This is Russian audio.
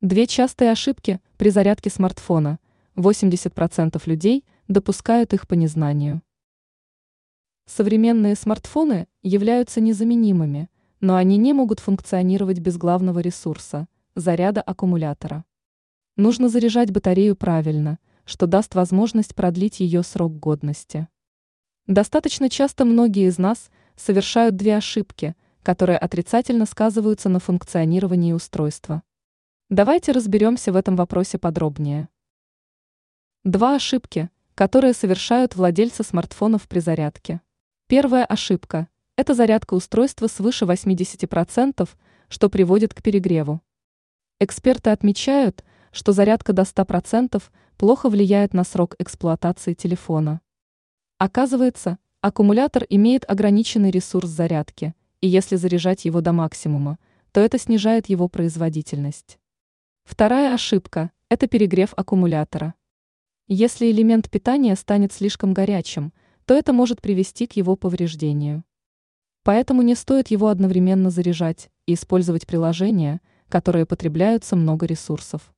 Две частые ошибки при зарядке смартфона. 80% людей допускают их по незнанию. Современные смартфоны являются незаменимыми, но они не могут функционировать без главного ресурса – заряда аккумулятора. Нужно заряжать батарею правильно, что даст возможность продлить ее срок годности. Достаточно часто многие из нас совершают две ошибки, которые отрицательно сказываются на функционировании устройства. Давайте разберемся в этом вопросе подробнее. Два ошибки, которые совершают владельцы смартфонов при зарядке. Первая ошибка – это зарядка устройства свыше 80%, что приводит к перегреву. Эксперты отмечают, что зарядка до 100% плохо влияет на срок эксплуатации телефона. Оказывается, аккумулятор имеет ограниченный ресурс зарядки, и если заряжать его до максимума, то это снижает его производительность. Вторая ошибка – это перегрев аккумулятора. Если элемент питания станет слишком горячим, то это может привести к его повреждению. Поэтому не стоит его одновременно заряжать и использовать приложения, которые потребляются много ресурсов.